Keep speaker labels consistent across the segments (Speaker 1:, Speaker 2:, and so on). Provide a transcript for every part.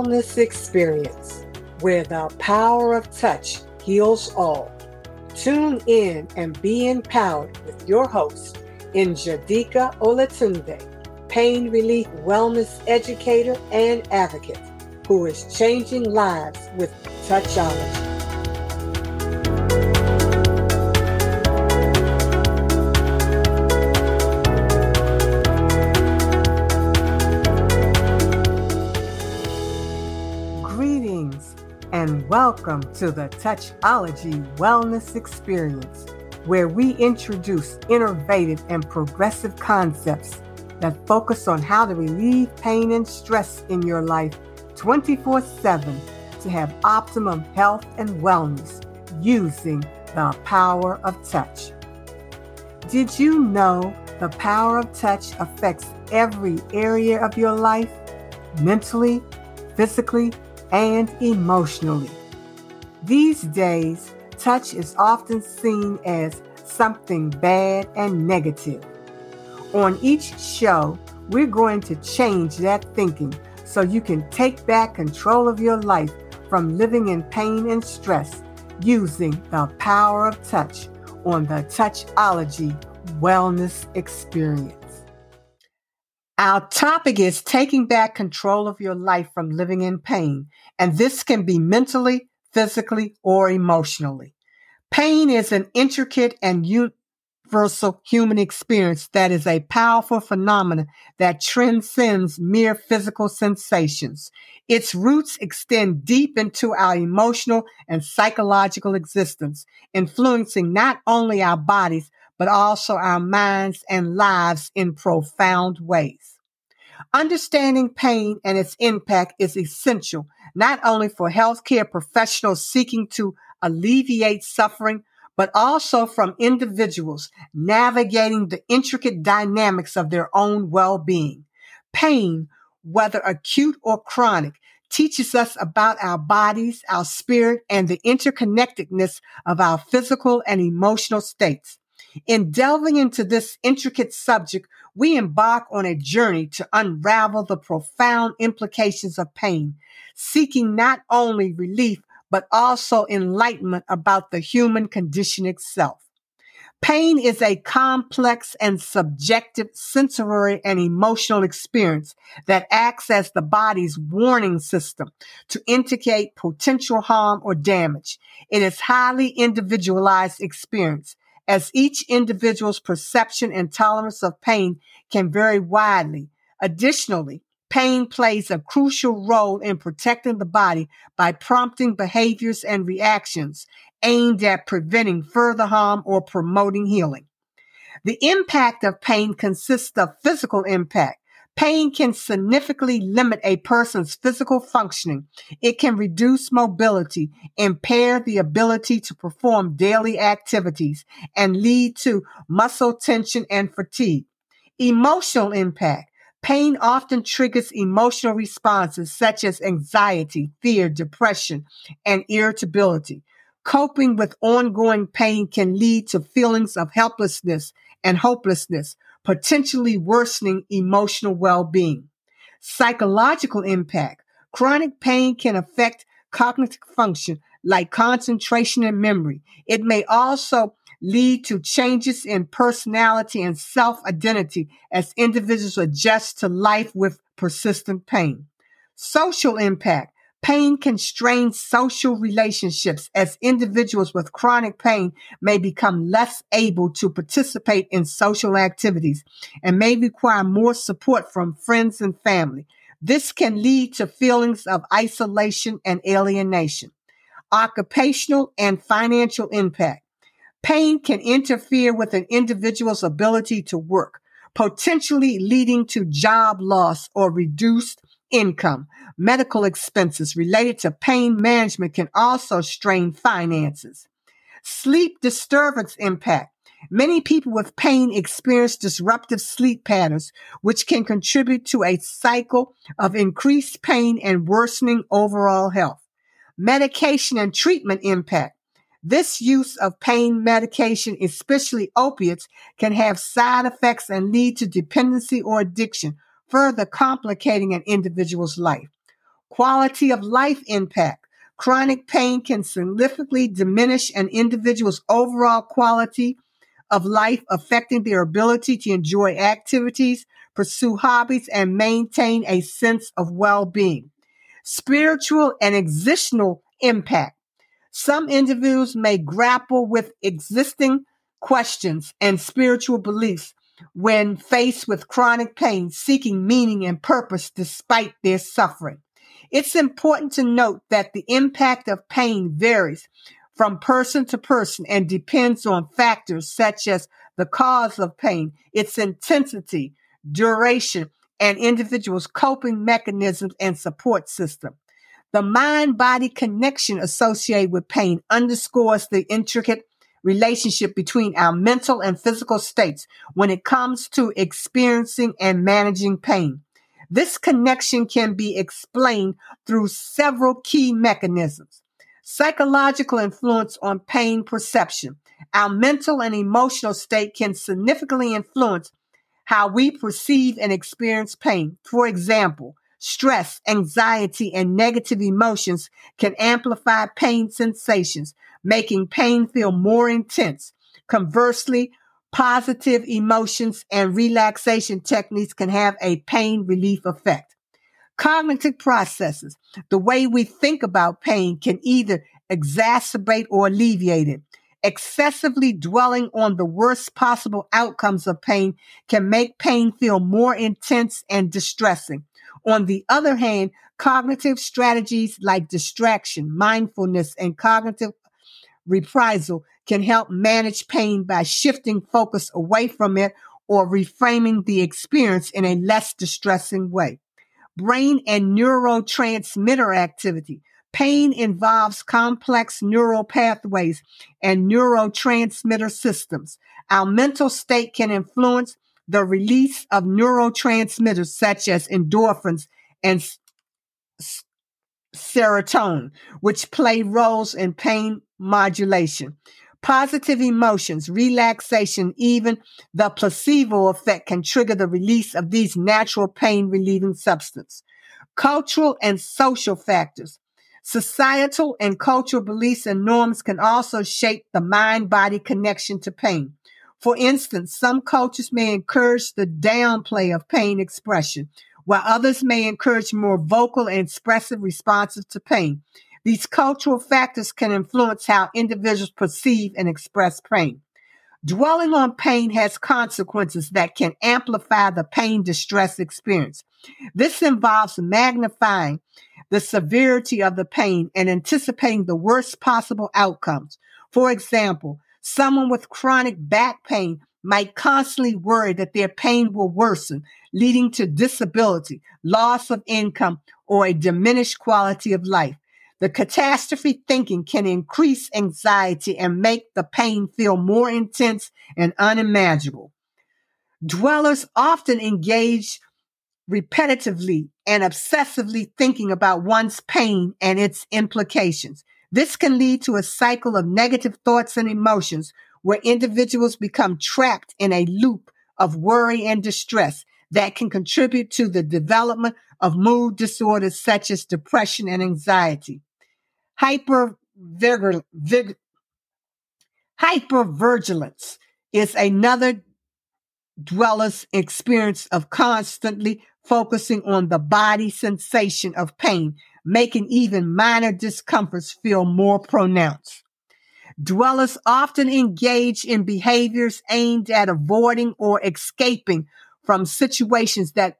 Speaker 1: wellness experience where the power of touch heals all. Tune in and be empowered with your host, Njadika Olatunde, pain relief wellness educator and advocate who is changing lives with Touchology. Welcome to the Touchology Wellness Experience, where we introduce innovative and progressive concepts that focus on how to relieve pain and stress in your life 24 7 to have optimum health and wellness using the power of touch. Did you know the power of touch affects every area of your life, mentally, physically, and emotionally? These days, touch is often seen as something bad and negative. On each show, we're going to change that thinking so you can take back control of your life from living in pain and stress using the power of touch on the Touchology Wellness Experience. Our topic is taking back control of your life from living in pain, and this can be mentally, physically, or emotionally. Pain is an intricate and universal human experience that is a powerful phenomenon that transcends mere physical sensations. Its roots extend deep into our emotional and psychological existence, influencing not only our bodies, but also our minds and lives in profound ways. Understanding pain and its impact is essential, not only for healthcare professionals seeking to alleviate suffering, but also from individuals navigating the intricate dynamics of their own well-being. Pain, whether acute or chronic, teaches us about our bodies, our spirit, and the interconnectedness of our physical and emotional states. In delving into this intricate subject, we embark on a journey to unravel the profound implications of pain, seeking not only relief, but also enlightenment about the human condition itself. Pain is a complex and subjective sensory and emotional experience that acts as the body's warning system to indicate potential harm or damage. It is highly individualized experience as each individual's perception and tolerance of pain can vary widely. Additionally, Pain plays a crucial role in protecting the body by prompting behaviors and reactions aimed at preventing further harm or promoting healing. The impact of pain consists of physical impact. Pain can significantly limit a person's physical functioning. It can reduce mobility, impair the ability to perform daily activities, and lead to muscle tension and fatigue. Emotional impact. Pain often triggers emotional responses such as anxiety, fear, depression, and irritability. Coping with ongoing pain can lead to feelings of helplessness and hopelessness, potentially worsening emotional well-being. Psychological impact. Chronic pain can affect cognitive function like concentration and memory. It may also lead to changes in personality and self-identity as individuals adjust to life with persistent pain. Social impact. Pain can strain social relationships as individuals with chronic pain may become less able to participate in social activities and may require more support from friends and family. This can lead to feelings of isolation and alienation. Occupational and financial impact. Pain can interfere with an individual's ability to work, potentially leading to job loss or reduced income. Medical expenses related to pain management can also strain finances. Sleep disturbance impact. Many people with pain experience disruptive sleep patterns, which can contribute to a cycle of increased pain and worsening overall health. Medication and treatment impact. This use of pain medication, especially opiates, can have side effects and lead to dependency or addiction, further complicating an individual's life. Quality of life impact. Chronic pain can significantly diminish an individual's overall quality of life, affecting their ability to enjoy activities, pursue hobbies, and maintain a sense of well-being. Spiritual and existential impact. Some individuals may grapple with existing questions and spiritual beliefs when faced with chronic pain, seeking meaning and purpose despite their suffering. It's important to note that the impact of pain varies from person to person and depends on factors such as the cause of pain, its intensity, duration, and individuals' coping mechanisms and support system. The mind body connection associated with pain underscores the intricate relationship between our mental and physical states when it comes to experiencing and managing pain. This connection can be explained through several key mechanisms. Psychological influence on pain perception. Our mental and emotional state can significantly influence how we perceive and experience pain. For example, stress, anxiety, and negative emotions can amplify pain sensations, making pain feel more intense. Conversely, positive emotions and relaxation techniques can have a pain relief effect. Cognitive processes, the way we think about pain can either exacerbate or alleviate it. Excessively dwelling on the worst possible outcomes of pain can make pain feel more intense and distressing. On the other hand, cognitive strategies like distraction, mindfulness, and cognitive reprisal can help manage pain by shifting focus away from it or reframing the experience in a less distressing way. Brain and neurotransmitter activity. Pain involves complex neural pathways and neurotransmitter systems. Our mental state can influence the release of neurotransmitters such as endorphins and serotonin, which play roles in pain modulation. Positive emotions, relaxation, even the placebo effect can trigger the release of these natural pain relieving substances. Cultural and social factors. Societal and cultural beliefs and norms can also shape the mind body connection to pain. For instance, some cultures may encourage the downplay of pain expression, while others may encourage more vocal and expressive responses to pain. These cultural factors can influence how individuals perceive and express pain. Dwelling on pain has consequences that can amplify the pain distress experience. This involves magnifying the severity of the pain and anticipating the worst possible outcomes. For example, someone with chronic back pain might constantly worry that their pain will worsen, leading to disability, loss of income, or a diminished quality of life. The catastrophe thinking can increase anxiety and make the pain feel more intense and unimaginable. Dwellers often engage repetitively and obsessively thinking about one's pain and its implications. This can lead to a cycle of negative thoughts and emotions where individuals become trapped in a loop of worry and distress that can contribute to the development of mood disorders such as depression and anxiety. Hyper vig- hypervigilance is another dweller's experience of constantly focusing on the body sensation of pain, making even minor discomforts feel more pronounced. Dwellers often engage in behaviors aimed at avoiding or escaping from situations that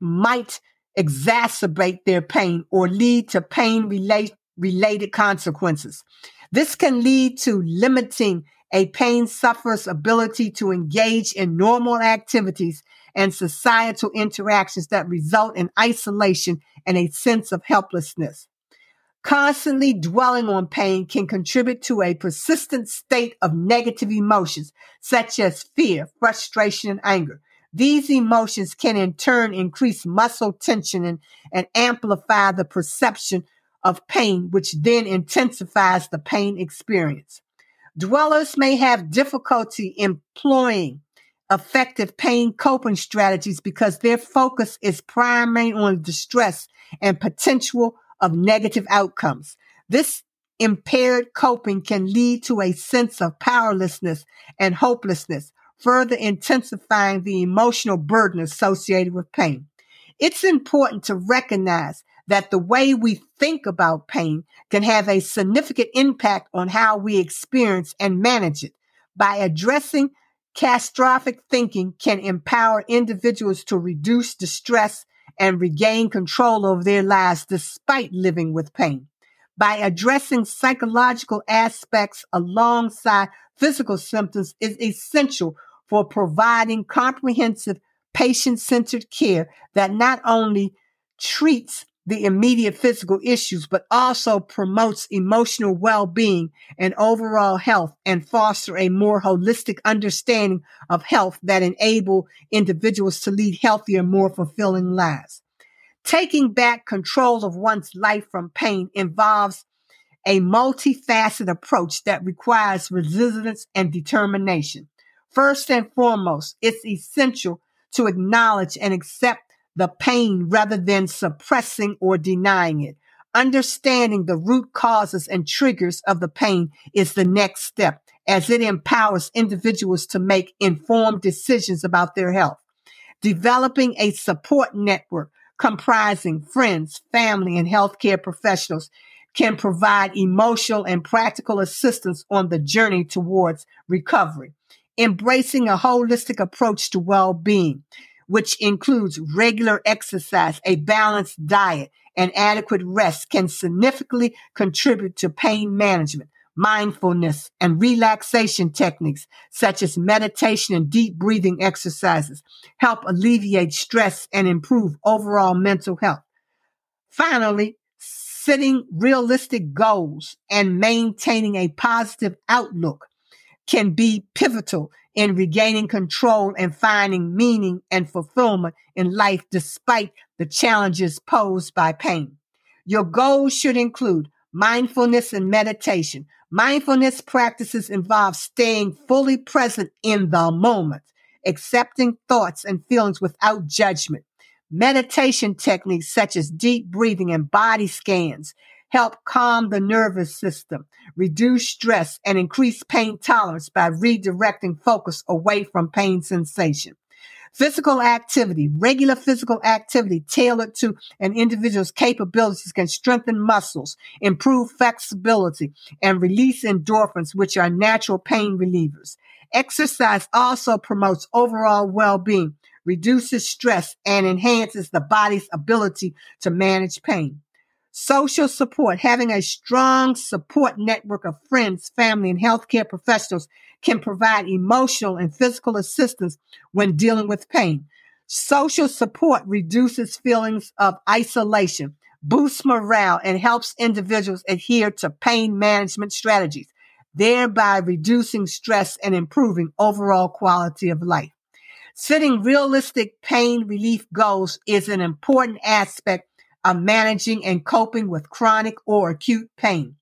Speaker 1: might exacerbate their pain or lead to pain relate, related consequences. This can lead to limiting a pain sufferer's ability to engage in normal activities and societal interactions that result in isolation and a sense of helplessness. Constantly dwelling on pain can contribute to a persistent state of negative emotions, such as fear, frustration, and anger. These emotions can in turn increase muscle tension and, and amplify the perception of pain, which then intensifies the pain experience. Dwellers may have difficulty employing effective pain coping strategies because their focus is primarily on distress and potential of negative outcomes. This impaired coping can lead to a sense of powerlessness and hopelessness, further intensifying the emotional burden associated with pain. It's important to recognize that the way we think about pain can have a significant impact on how we experience and manage it. By addressing catastrophic thinking can empower individuals to reduce distress and regain control over their lives despite living with pain. By addressing psychological aspects alongside physical symptoms is essential for providing comprehensive patient centered care that not only treats the immediate physical issues, but also promotes emotional well-being and overall health and foster a more holistic understanding of health that enable individuals to lead healthier, more fulfilling lives. Taking back control of one's life from pain involves a multifaceted approach that requires resilience and determination. First and foremost, it's essential to acknowledge and accept the pain rather than suppressing or denying it. Understanding the root causes and triggers of the pain is the next step as it empowers individuals to make informed decisions about their health. Developing a support network comprising friends, family, and healthcare professionals can provide emotional and practical assistance on the journey towards recovery. Embracing a holistic approach to well-being which includes regular exercise, a balanced diet, and adequate rest can significantly contribute to pain management. Mindfulness and relaxation techniques such as meditation and deep breathing exercises help alleviate stress and improve overall mental health. Finally, setting realistic goals and maintaining a positive outlook can be pivotal in regaining control and finding meaning and fulfillment in life despite the challenges posed by pain. Your goals should include mindfulness and meditation. Mindfulness practices involve staying fully present in the moment, accepting thoughts and feelings without judgment. Meditation techniques such as deep breathing and body scans help calm the nervous system, reduce stress, and increase pain tolerance by redirecting focus away from pain sensation. Physical activity, regular physical activity tailored to an individual's capabilities can strengthen muscles, improve flexibility, and release endorphins, which are natural pain relievers. Exercise also promotes overall well-being, reduces stress, and enhances the body's ability to manage pain. Social support, having a strong support network of friends, family, and healthcare professionals can provide emotional and physical assistance when dealing with pain. Social support reduces feelings of isolation, boosts morale, and helps individuals adhere to pain management strategies, thereby reducing stress and improving overall quality of life. Setting realistic pain relief goals is an important aspect of managing and coping with chronic or acute pain.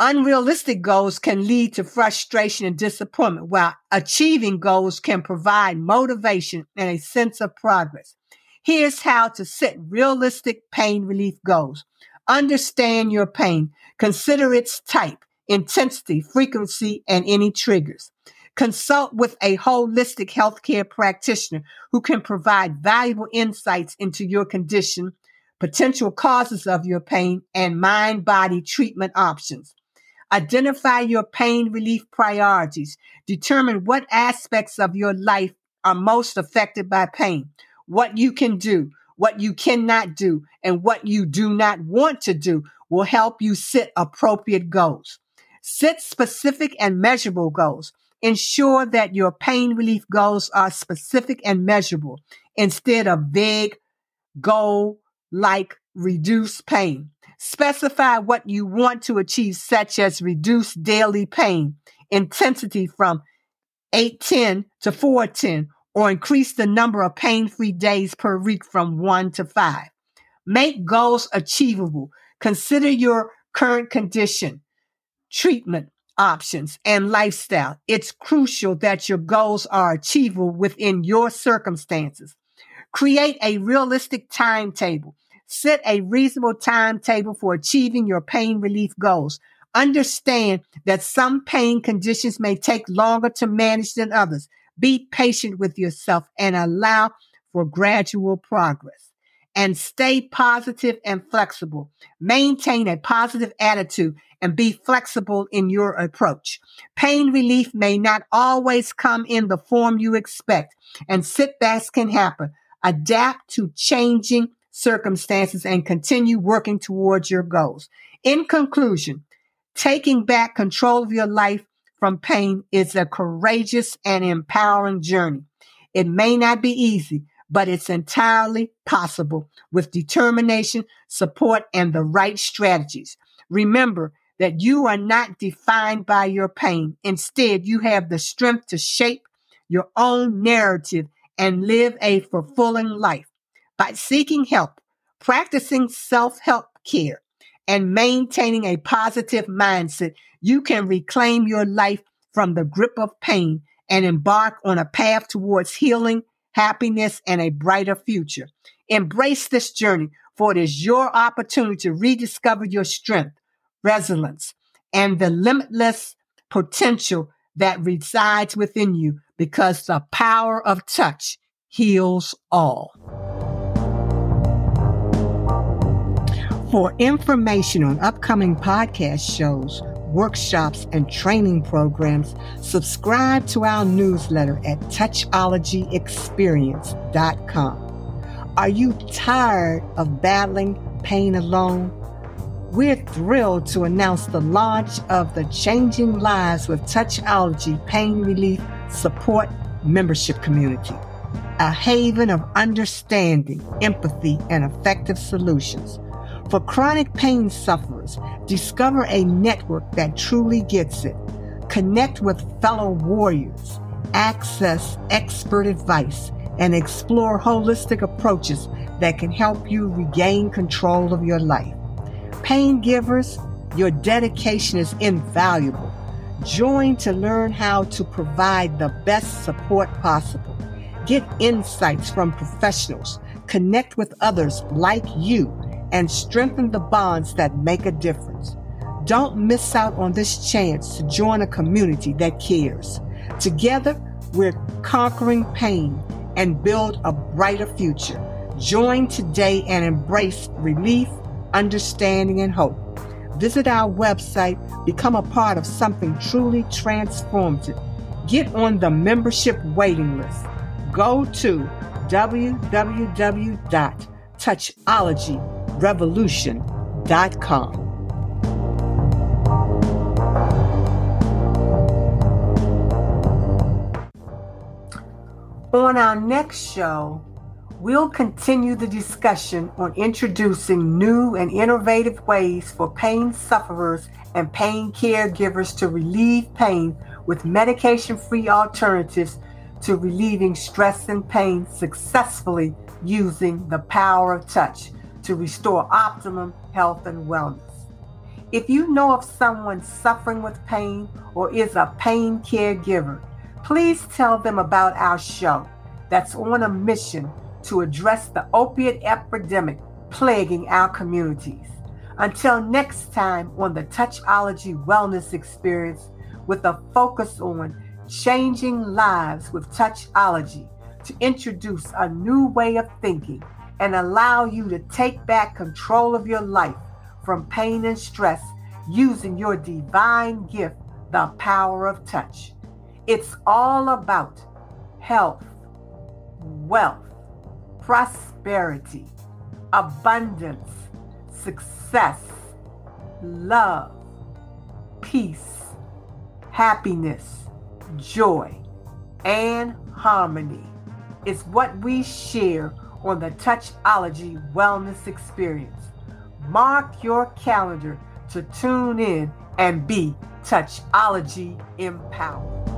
Speaker 1: Unrealistic goals can lead to frustration and disappointment, while achieving goals can provide motivation and a sense of progress. Here's how to set realistic pain relief goals. Understand your pain. Consider its type, intensity, frequency, and any triggers. Consult with a holistic healthcare practitioner who can provide valuable insights into your condition, potential causes of your pain, and mind body treatment options. Identify your pain relief priorities. Determine what aspects of your life are most affected by pain, what you can do, what you cannot do, and what you do not want to do will help you set appropriate goals. Set specific and measurable goals. Ensure that your pain relief goals are specific and measurable instead of vague goal like reduce pain. Specify what you want to achieve, such as reduce daily pain intensity from 810 to 410 or increase the number of pain free days per week from one to five. Make goals achievable. Consider your current condition, treatment, options and lifestyle, it's crucial that your goals are achievable within your circumstances. Create a realistic timetable. Set a reasonable timetable for achieving your pain relief goals. Understand that some pain conditions may take longer to manage than others. Be patient with yourself and allow for gradual progress. And stay positive and flexible. Maintain a positive attitude and be flexible in your approach. Pain relief may not always come in the form you expect, and setbacks can happen. Adapt to changing circumstances and continue working towards your goals. In conclusion, taking back control of your life from pain is a courageous and empowering journey. It may not be easy, but it's entirely possible with determination, support, and the right strategies. Remember that you are not defined by your pain. Instead, you have the strength to shape your own narrative and live a fulfilling life. By seeking help, practicing self help care, and maintaining a positive mindset, you can reclaim your life from the grip of pain and embark on a path towards healing, happiness, and a brighter future. Embrace this journey, for it is your opportunity to rediscover your strength, resilience, and the limitless potential that resides within you because the power of touch heals all. For information on upcoming podcast shows, workshops, and training programs, subscribe to our newsletter at touchologyexperience.com. Are you tired of battling pain alone? We're thrilled to announce the launch of the Changing Lives with Touchology Pain Relief Support Membership Community, a haven of understanding, empathy, and effective solutions. For chronic pain sufferers, discover a network that truly gets it. Connect with fellow warriors, access expert advice, and explore holistic approaches that can help you regain control of your life. Pain givers, your dedication is invaluable. Join to learn how to provide the best support possible. Get insights from professionals. Connect with others like you and strengthen the bonds that make a difference. Don't miss out on this chance to join a community that cares. Together, we're conquering pain and build a brighter future. Join today and embrace relief, understanding, and hope. Visit our website, become a part of something truly transformative. Get on the membership waiting list. Go to www.touchology.com revolution.com. On our next show, we'll continue the discussion on introducing new and innovative ways for pain sufferers and pain caregivers to relieve pain with medication free alternatives to relieving stress and pain successfully using the power of touch to restore optimum health and wellness. If you know of someone suffering with pain or is a pain caregiver, please tell them about our show that's on a mission to address the opiate epidemic plaguing our communities. Until next time on the Touchology Wellness Experience, with a focus on changing lives with Touchology to introduce a new way of thinking and allow you to take back control of your life from pain and stress using your divine gift, the power of touch. It's all about health, wealth, prosperity, abundance, success, love, peace, happiness, joy, and harmony. It's what we share on the Touchology Wellness Experience. Mark your calendar to tune in and be Touchology empowered.